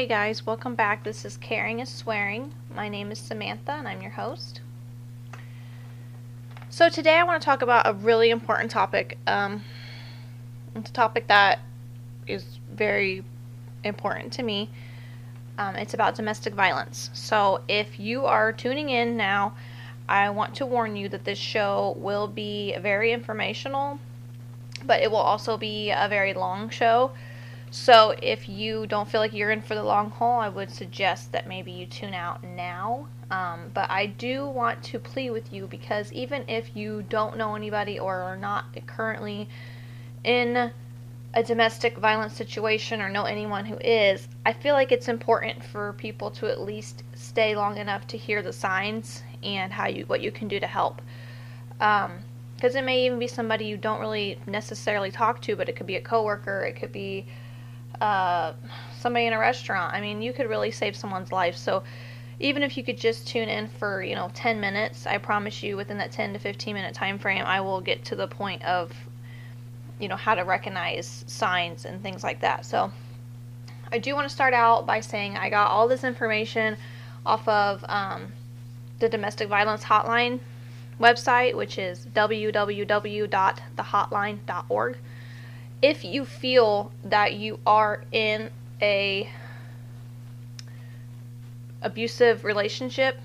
Hey guys, welcome back. This is Caring is Swearing. My name is Samantha and I'm your host. So today I want to talk about a really important topic. Um, it's a topic that is very important to me. Um, it's about domestic violence. So if you are tuning in now, I want to warn you that this show will be very informational, but it will also be a very long show. So if you don't feel like you're in for the long haul, I would suggest that maybe you tune out now. Um, but I do want to plead with you because even if you don't know anybody or are not currently in a domestic violence situation or know anyone who is, I feel like it's important for people to at least stay long enough to hear the signs and how you what you can do to help. Um, because it may even be somebody you don't really necessarily talk to, but it could be a coworker, it could be uh, somebody in a restaurant. I mean, you could really save someone's life. So even if you could just tune in for, you know, 10 minutes, I promise you within that 10 to 15 minute time frame, I will get to the point of, you know, how to recognize signs and things like that. So I do want to start out by saying I got all this information off of um, the domestic violence hotline website, which is www.thehotline.org if you feel that you are in a abusive relationship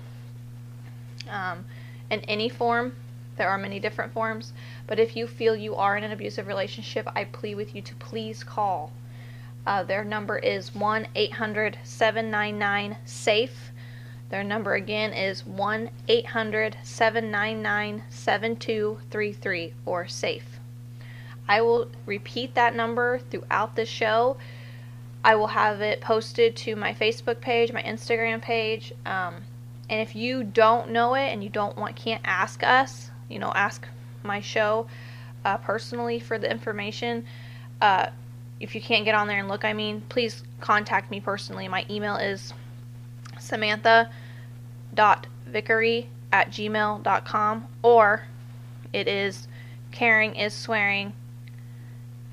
um, in any form there are many different forms but if you feel you are in an abusive relationship i plead with you to please call. Uh, their number is 1-800-799-safe their number again is 1-800-799-7233 or safe I will repeat that number throughout the show. I will have it posted to my Facebook page, my Instagram page. Um, and if you don't know it and you don't want, can't ask us, you know, ask my show uh, personally for the information. Uh, if you can't get on there and look, I mean, please contact me personally. My email is samantha.vickery at gmail.com or it is caring is swearing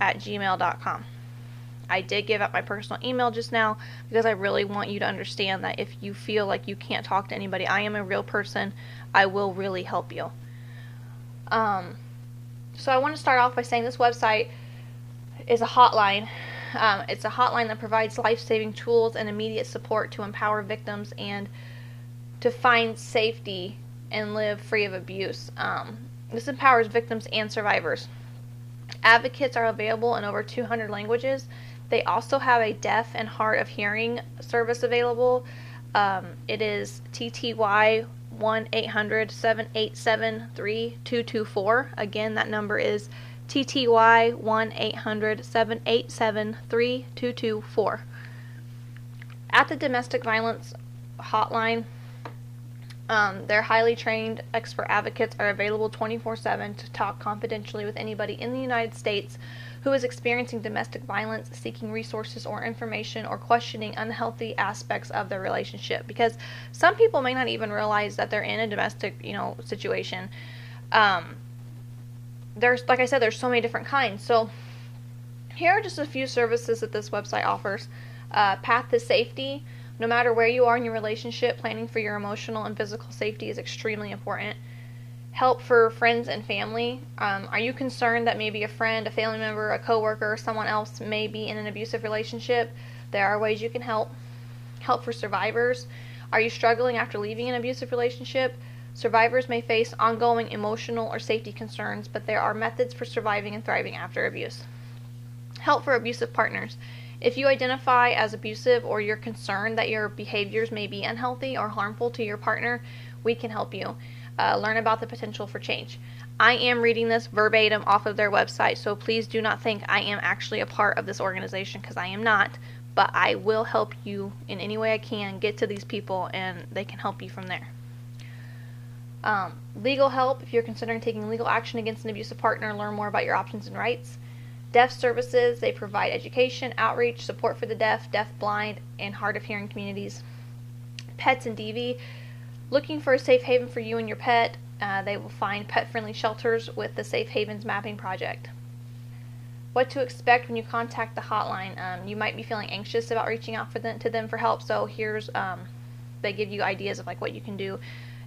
at gmail.com. I did give up my personal email just now because I really want you to understand that if you feel like you can't talk to anybody, I am a real person. I will really help you. Um, so I want to start off by saying this website is a hotline. Um, it's a hotline that provides life saving tools and immediate support to empower victims and to find safety and live free of abuse. Um, this empowers victims and survivors. Advocates are available in over 200 languages. They also have a deaf and hard of hearing service available. Um, it is TTY 1 800 787 3224. Again, that number is TTY 1 800 787 3224. At the domestic violence hotline, um, their highly trained expert advocates are available 24 7 to talk confidentially with anybody in the United States who is experiencing domestic violence, seeking resources or information, or questioning unhealthy aspects of their relationship. Because some people may not even realize that they're in a domestic, you know, situation. Um, there's, like I said, there's so many different kinds. So here are just a few services that this website offers. Uh, Path to Safety no matter where you are in your relationship, planning for your emotional and physical safety is extremely important. Help for friends and family. Um, are you concerned that maybe a friend, a family member, a coworker, or someone else may be in an abusive relationship? There are ways you can help. Help for survivors. Are you struggling after leaving an abusive relationship? Survivors may face ongoing emotional or safety concerns, but there are methods for surviving and thriving after abuse. Help for abusive partners. If you identify as abusive or you're concerned that your behaviors may be unhealthy or harmful to your partner, we can help you. Uh, learn about the potential for change. I am reading this verbatim off of their website, so please do not think I am actually a part of this organization because I am not. But I will help you in any way I can get to these people and they can help you from there. Um, legal help if you're considering taking legal action against an abusive partner, learn more about your options and rights. Deaf services, they provide education, outreach, support for the deaf, deaf, blind, and hard of hearing communities. Pets and DV, looking for a safe haven for you and your pet, uh, they will find pet friendly shelters with the Safe Havens Mapping Project. what to expect when you contact the hotline. Um, you might be feeling anxious about reaching out them, to them for help, so here's um, they give you ideas of like what you can do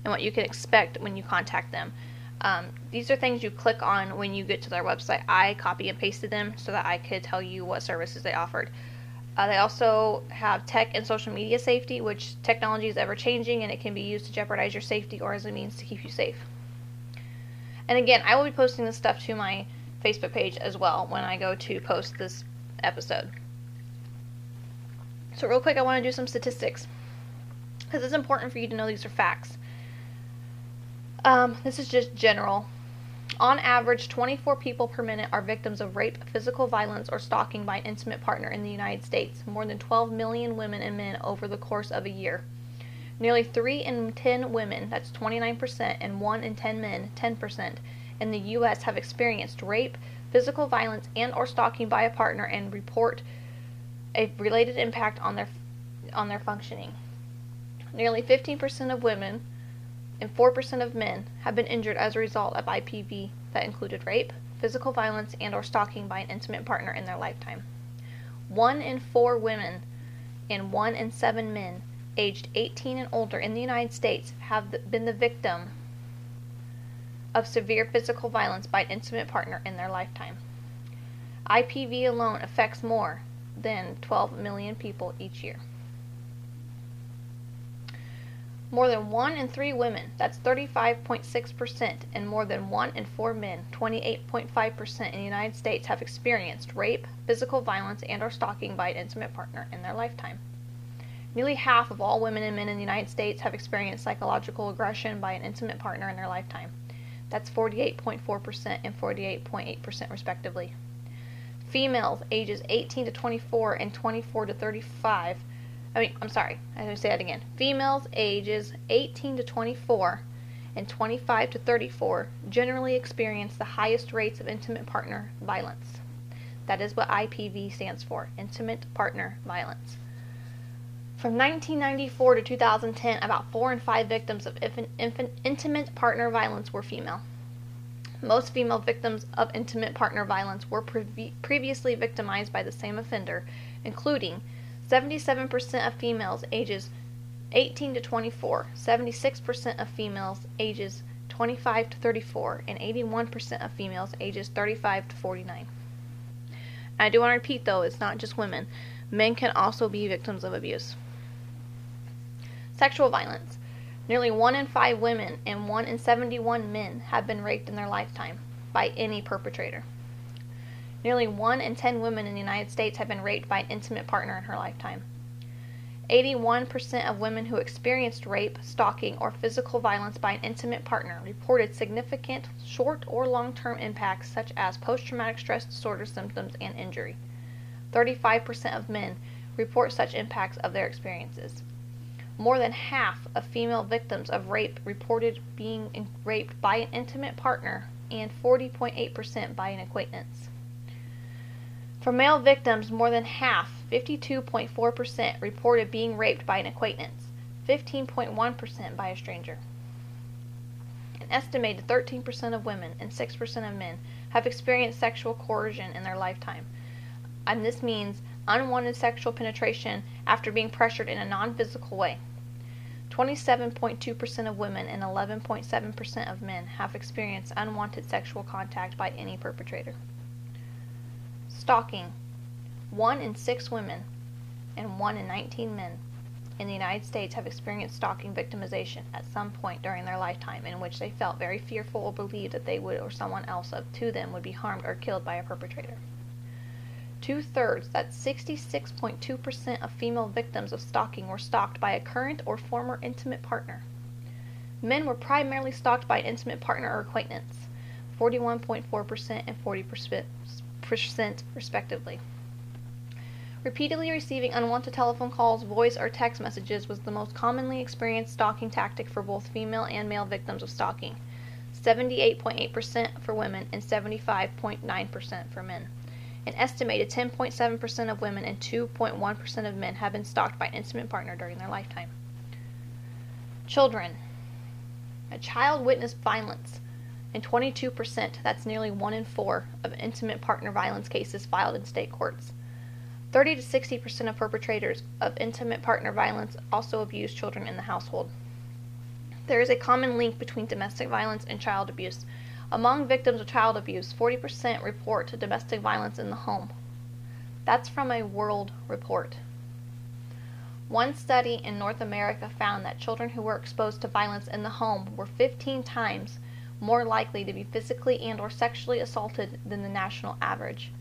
and what you can expect when you contact them. Um, these are things you click on when you get to their website. I copy and pasted them so that I could tell you what services they offered. Uh, they also have tech and social media safety, which technology is ever changing and it can be used to jeopardize your safety or as a means to keep you safe. And again, I will be posting this stuff to my Facebook page as well when I go to post this episode. So, real quick, I want to do some statistics because it's important for you to know these are facts. Um, this is just general. On average, 24 people per minute are victims of rape, physical violence, or stalking by an intimate partner in the United States, more than 12 million women and men over the course of a year. Nearly 3 in 10 women, that's 29%, and 1 in 10 men, 10%, in the U.S. have experienced rape, physical violence, and or stalking by a partner and report a related impact on their on their functioning. Nearly 15% of women and 4% of men have been injured as a result of IPV that included rape, physical violence, and or stalking by an intimate partner in their lifetime. 1 in 4 women and 1 in 7 men aged 18 and older in the United States have been the victim of severe physical violence by an intimate partner in their lifetime. IPV alone affects more than 12 million people each year. More than 1 in 3 women, that's 35.6%, and more than 1 in 4 men, 28.5% in the United States have experienced rape, physical violence, and or stalking by an intimate partner in their lifetime. Nearly half of all women and men in the United States have experienced psychological aggression by an intimate partner in their lifetime. That's 48.4% and 48.8% respectively. Females ages 18 to 24 and 24 to 35 I mean, I'm sorry, I'm going to say that again. Females ages 18 to 24 and 25 to 34 generally experience the highest rates of intimate partner violence. That is what IPV stands for Intimate Partner Violence. From 1994 to 2010, about 4 in 5 victims of intimate partner violence were female. Most female victims of intimate partner violence were pre- previously victimized by the same offender, including 77% of females ages 18 to 24, 76% of females ages 25 to 34, and 81% of females ages 35 to 49. I do want to repeat though, it's not just women. Men can also be victims of abuse. Sexual violence. Nearly 1 in 5 women and 1 in 71 men have been raped in their lifetime by any perpetrator. Nearly 1 in 10 women in the United States have been raped by an intimate partner in her lifetime. 81% of women who experienced rape, stalking, or physical violence by an intimate partner reported significant short or long term impacts such as post traumatic stress disorder symptoms and injury. 35% of men report such impacts of their experiences. More than half of female victims of rape reported being raped by an intimate partner and 40.8% by an acquaintance. For male victims, more than half, 52.4%, reported being raped by an acquaintance, 15.1% by a stranger. An estimated 13% of women and 6% of men have experienced sexual coercion in their lifetime. And this means unwanted sexual penetration after being pressured in a non physical way. 27.2% of women and 11.7% of men have experienced unwanted sexual contact by any perpetrator. Stalking. One in six women and one in 19 men in the United States have experienced stalking victimization at some point during their lifetime in which they felt very fearful or believed that they would or someone else up to them would be harmed or killed by a perpetrator. Two thirds, that's 66.2% of female victims of stalking were stalked by a current or former intimate partner. Men were primarily stalked by an intimate partner or acquaintance, 41.4% and 40% percent respectively. Repeatedly receiving unwanted telephone calls, voice, or text messages was the most commonly experienced stalking tactic for both female and male victims of stalking 78.8% for women and 75.9% for men. An estimated 10.7% of women and 2.1% of men have been stalked by an intimate partner during their lifetime. Children. A child witnessed violence and 22%, that's nearly 1 in 4, of intimate partner violence cases filed in state courts. 30 to 60% of perpetrators of intimate partner violence also abuse children in the household. There is a common link between domestic violence and child abuse. Among victims of child abuse, 40% report to domestic violence in the home. That's from a world report. One study in North America found that children who were exposed to violence in the home were 15 times more likely to be physically and or sexually assaulted than the national average.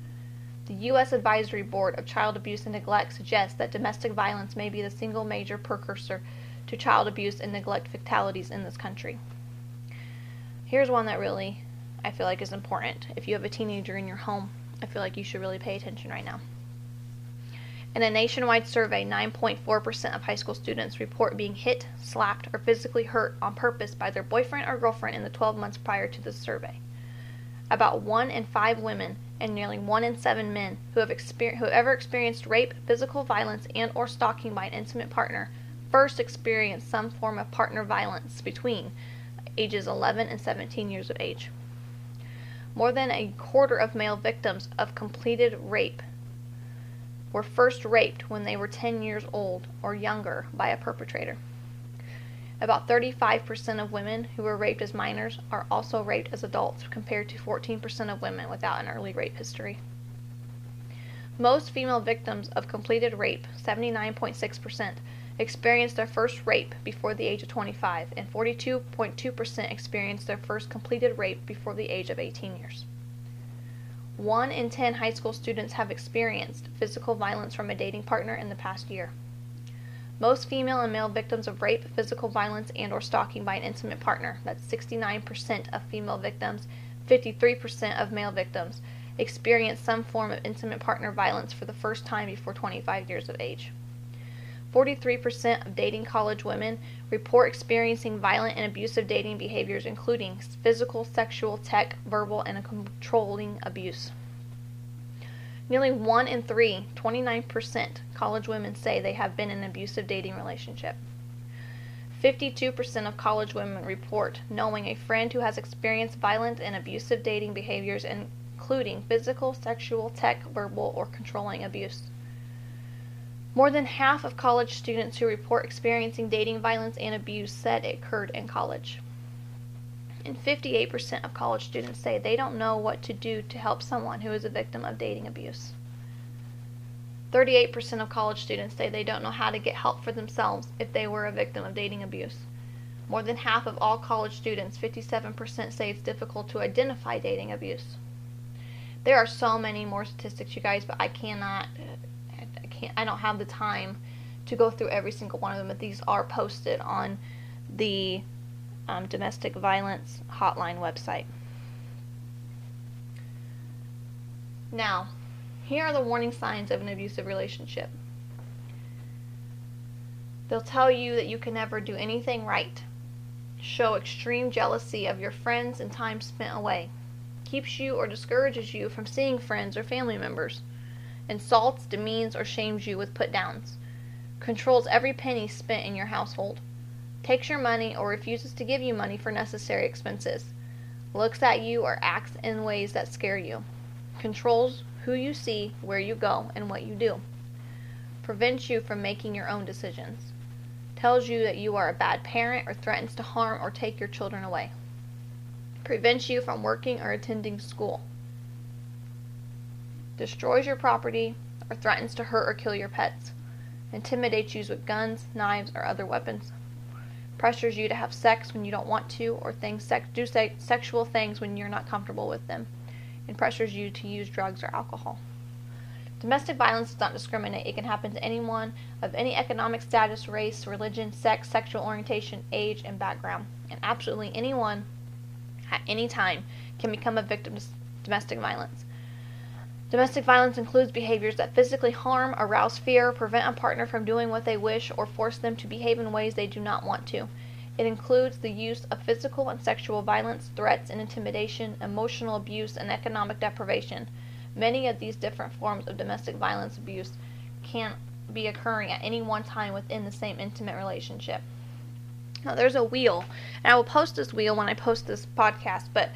The U.S. Advisory Board of Child Abuse and Neglect suggests that domestic violence may be the single major precursor to child abuse and neglect fatalities in this country. Here's one that really I feel like is important. If you have a teenager in your home, I feel like you should really pay attention right now. In a nationwide survey, 9.4% of high school students report being hit, slapped, or physically hurt on purpose by their boyfriend or girlfriend in the 12 months prior to the survey. About 1 in 5 women and nearly 1 in 7 men who have, exper- who have ever experienced rape, physical violence, and or stalking by an intimate partner first experienced some form of partner violence between ages 11 and 17 years of age. More than a quarter of male victims of completed rape were first raped when they were 10 years old or younger by a perpetrator. About 35% of women who were raped as minors are also raped as adults, compared to 14% of women without an early rape history. Most female victims of completed rape, 79.6%, experienced their first rape before the age of 25, and 42.2% experienced their first completed rape before the age of 18 years. 1 in 10 high school students have experienced physical violence from a dating partner in the past year. Most female and male victims of rape, physical violence, and or stalking by an intimate partner, that's 69% of female victims, 53% of male victims, experience some form of intimate partner violence for the first time before 25 years of age. 43% of dating college women report experiencing violent and abusive dating behaviors, including physical, sexual, tech, verbal, and controlling abuse. Nearly one in three, 29%, college women say they have been in an abusive dating relationship. 52% of college women report knowing a friend who has experienced violent and abusive dating behaviors, including physical, sexual, tech, verbal, or controlling abuse. More than half of college students who report experiencing dating violence and abuse said it occurred in college and 58% of college students say they don't know what to do to help someone who is a victim of dating abuse. 38% of college students say they don't know how to get help for themselves if they were a victim of dating abuse. More than half of all college students, 57%, say it's difficult to identify dating abuse. There are so many more statistics, you guys, but I cannot, I can't, I don't have the time to go through every single one of them. But these are posted on the um, domestic violence hotline website. Now, here are the warning signs of an abusive relationship. They'll tell you that you can never do anything right, show extreme jealousy of your friends and time spent away, keeps you or discourages you from seeing friends or family members, insults, demeans, or shames you with put downs, controls every penny spent in your household. Takes your money or refuses to give you money for necessary expenses, looks at you or acts in ways that scare you, controls who you see, where you go, and what you do, prevents you from making your own decisions, tells you that you are a bad parent or threatens to harm or take your children away, prevents you from working or attending school, destroys your property or threatens to hurt or kill your pets, intimidates you with guns, knives, or other weapons pressures you to have sex when you don't want to, or things sex, do se- sexual things when you're not comfortable with them, and pressures you to use drugs or alcohol. Domestic violence does not discriminate. It can happen to anyone of any economic status, race, religion, sex, sexual orientation, age, and background. And absolutely anyone at any time can become a victim of domestic violence. Domestic violence includes behaviors that physically harm, arouse fear, prevent a partner from doing what they wish, or force them to behave in ways they do not want to. It includes the use of physical and sexual violence, threats and intimidation, emotional abuse, and economic deprivation. Many of these different forms of domestic violence abuse can be occurring at any one time within the same intimate relationship. Now, there's a wheel, and I will post this wheel when I post this podcast, but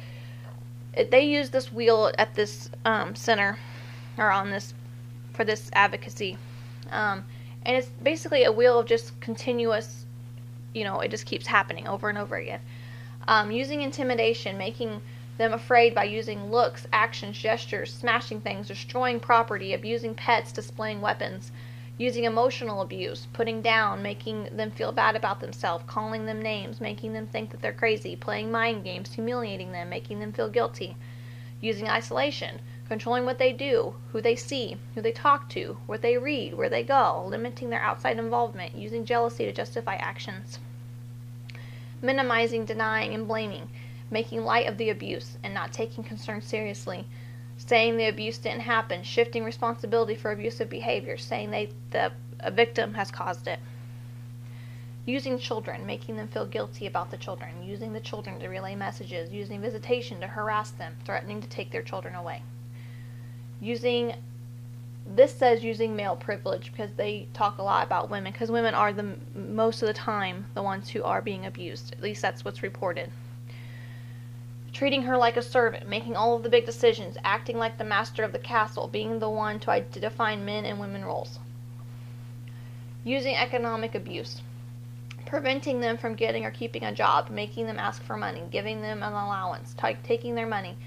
they use this wheel at this um, center or on this for this advocacy. Um, and it's basically a wheel of just continuous, you know, it just keeps happening over and over again. Um, using intimidation, making them afraid by using looks, actions, gestures, smashing things, destroying property, abusing pets, displaying weapons, using emotional abuse, putting down, making them feel bad about themselves, calling them names, making them think that they're crazy, playing mind games, humiliating them, making them feel guilty, using isolation, controlling what they do, who they see, who they talk to, what they read, where they go, limiting their outside involvement, using jealousy to justify actions, minimizing, denying, and blaming, making light of the abuse and not taking concern seriously saying the abuse didn't happen, shifting responsibility for abusive behavior, saying they the a victim has caused it. Using children, making them feel guilty about the children, using the children to relay messages, using visitation to harass them, threatening to take their children away. Using this says using male privilege because they talk a lot about women because women are the most of the time the ones who are being abused. At least that's what's reported treating her like a servant, making all of the big decisions, acting like the master of the castle, being the one to define men and women roles. Using economic abuse, preventing them from getting or keeping a job, making them ask for money, giving them an allowance, t- taking their money,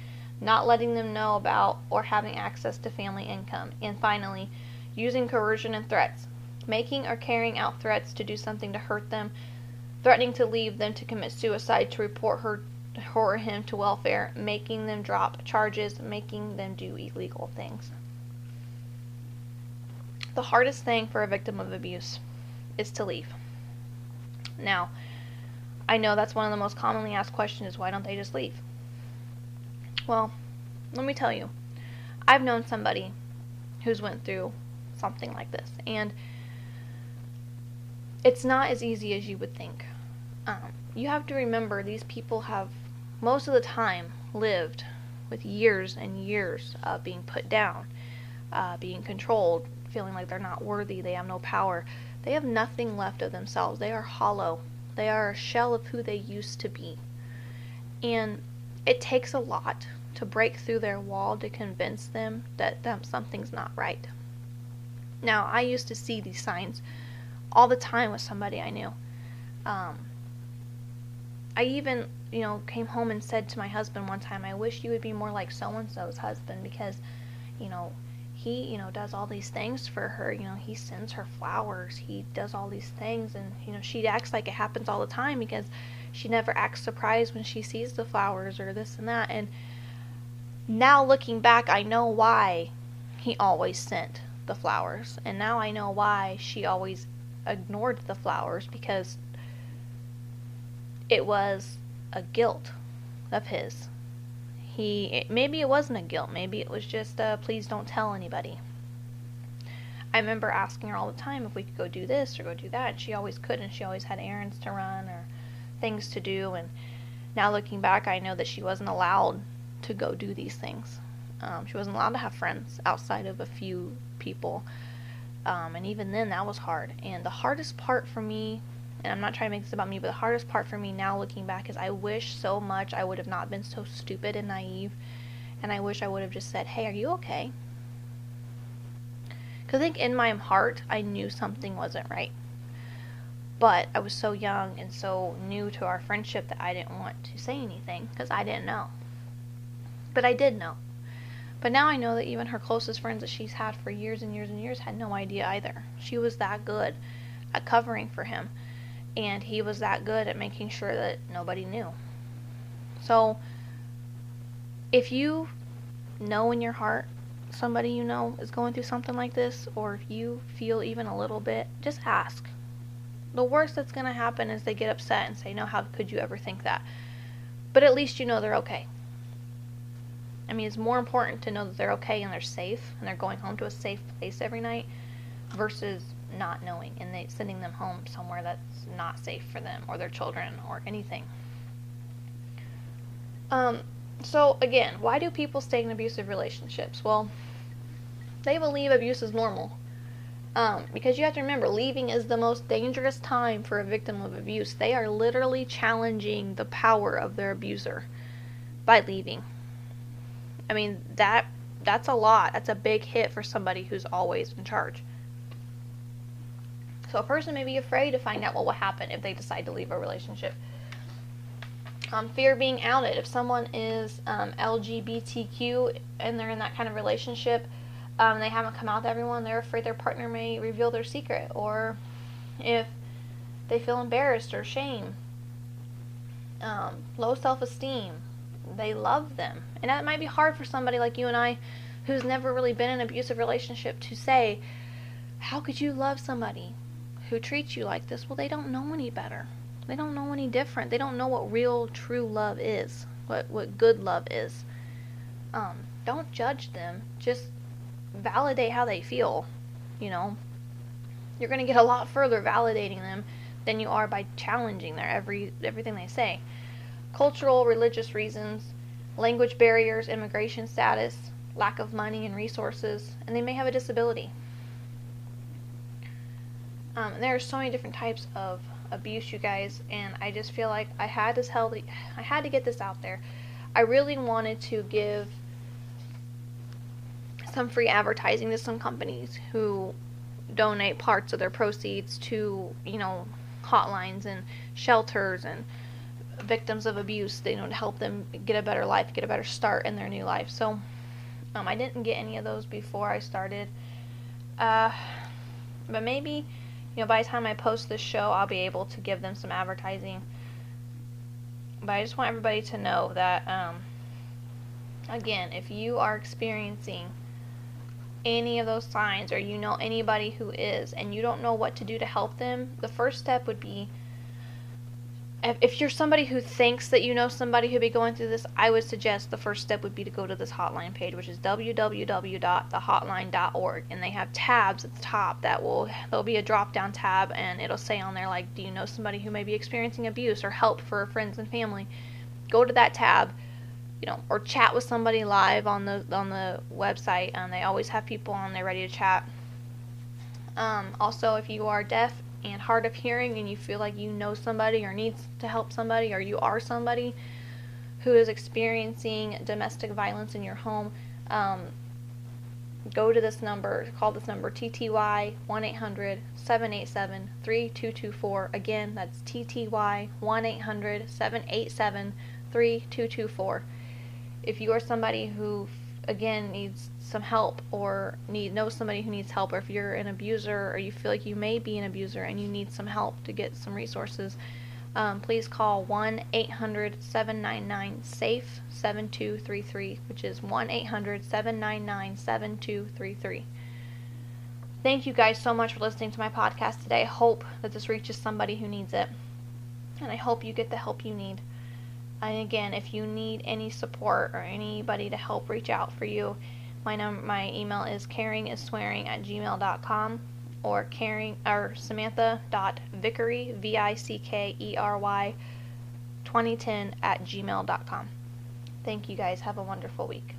not letting them know about or having access to family income, and finally, using coercion and threats, making or carrying out threats to do something to hurt them, threatening to leave them to commit suicide, to report her or him to welfare, making them drop charges, making them do illegal things. The hardest thing for a victim of abuse is to leave. Now, I know that's one of the most commonly asked questions is why don't they just leave? Well, let me tell you. I've known somebody who's went through something like this and it's not as easy as you would think. Um, you have to remember these people have most of the time lived with years and years of being put down, uh, being controlled, feeling like they're not worthy, they have no power. They have nothing left of themselves. They are hollow. They are a shell of who they used to be. And it takes a lot to break through their wall to convince them that something's not right. Now, I used to see these signs all the time with somebody I knew. Um, I even you know, came home and said to my husband one time, I wish you would be more like so and so's husband because, you know, he, you know, does all these things for her. You know, he sends her flowers. He does all these things. And, you know, she acts like it happens all the time because she never acts surprised when she sees the flowers or this and that. And now looking back, I know why he always sent the flowers. And now I know why she always ignored the flowers because it was a guilt of his. He maybe it wasn't a guilt, maybe it was just a please don't tell anybody. I remember asking her all the time if we could go do this or go do that. She always could, and she always had errands to run or things to do. And now looking back, I know that she wasn't allowed to go do these things. Um, she wasn't allowed to have friends outside of a few people. Um, and even then, that was hard. And the hardest part for me and I'm not trying to make this about me, but the hardest part for me now looking back is I wish so much I would have not been so stupid and naive. And I wish I would have just said, hey, are you okay? Because I think in my heart, I knew something wasn't right. But I was so young and so new to our friendship that I didn't want to say anything because I didn't know. But I did know. But now I know that even her closest friends that she's had for years and years and years had no idea either. She was that good at covering for him and he was that good at making sure that nobody knew. So, if you know in your heart somebody you know is going through something like this, or if you feel even a little bit, just ask. The worst that's going to happen is they get upset and say, No, how could you ever think that? But at least you know they're okay. I mean, it's more important to know that they're okay and they're safe and they're going home to a safe place every night versus not knowing and they sending them home somewhere that's not safe for them or their children or anything. Um, so again, why do people stay in abusive relationships? Well, they believe abuse is normal. Um, because you have to remember, leaving is the most dangerous time for a victim of abuse. They are literally challenging the power of their abuser by leaving. I mean, that that's a lot. That's a big hit for somebody who's always in charge. So a person may be afraid to find out what will happen if they decide to leave a relationship. Um, fear of being outed. If someone is um, LGBTQ and they're in that kind of relationship, um, they haven't come out to everyone, they're afraid their partner may reveal their secret. Or if they feel embarrassed or shame, um, low self esteem, they love them. And that might be hard for somebody like you and I who's never really been in an abusive relationship to say, How could you love somebody who treats you like this? Well, they don't know any better. They don't know any different. They don't know what real, true love is, what, what good love is. Um, don't judge them. Just validate how they feel. You know, you're going to get a lot further validating them than you are by challenging their every everything they say. Cultural, religious reasons, language barriers, immigration status, lack of money and resources, and they may have a disability. Um, there are so many different types of abuse, you guys, and I just feel like I had to tell the, I had to get this out there. I really wanted to give some free advertising to some companies who donate parts of their proceeds to, you know, hotlines and shelters and victims of abuse, you know, to help them get a better life, get a better start in their new life. So, um, I didn't get any of those before I started. Uh, but maybe, you know, by the time I post this show, I'll be able to give them some advertising. But I just want everybody to know that, um, again, if you are experiencing any of those signs or you know anybody who is and you don't know what to do to help them, the first step would be if you're somebody who thinks that you know somebody who'd be going through this, I would suggest the first step would be to go to this hotline page, which is www.thehotline.org, and they have tabs at the top that will there'll be a drop down tab, and it'll say on there like, do you know somebody who may be experiencing abuse or help for friends and family? Go to that tab, you know, or chat with somebody live on the on the website. And they always have people on there ready to chat. Um, also, if you are deaf and hard of hearing and you feel like you know somebody or needs to help somebody or you are somebody who is experiencing domestic violence in your home, um, go to this number, call this number TTY 1 800 787 3224. Again, that's TTY 1 800 787 3224. If you are somebody who again needs some help or need know somebody who needs help or if you're an abuser or you feel like you may be an abuser and you need some help to get some resources um, please call 1-800-799-SAFE 7233 which is 1-800-799-7233 thank you guys so much for listening to my podcast today. I hope that this reaches somebody who needs it and i hope you get the help you need. And again, if you need any support or anybody to help reach out for you, my num- my email is caringisSwearing at gmail.com or caring or samantha.vickery v i c k e r y 2010 at gmail.com. Thank you guys. Have a wonderful week.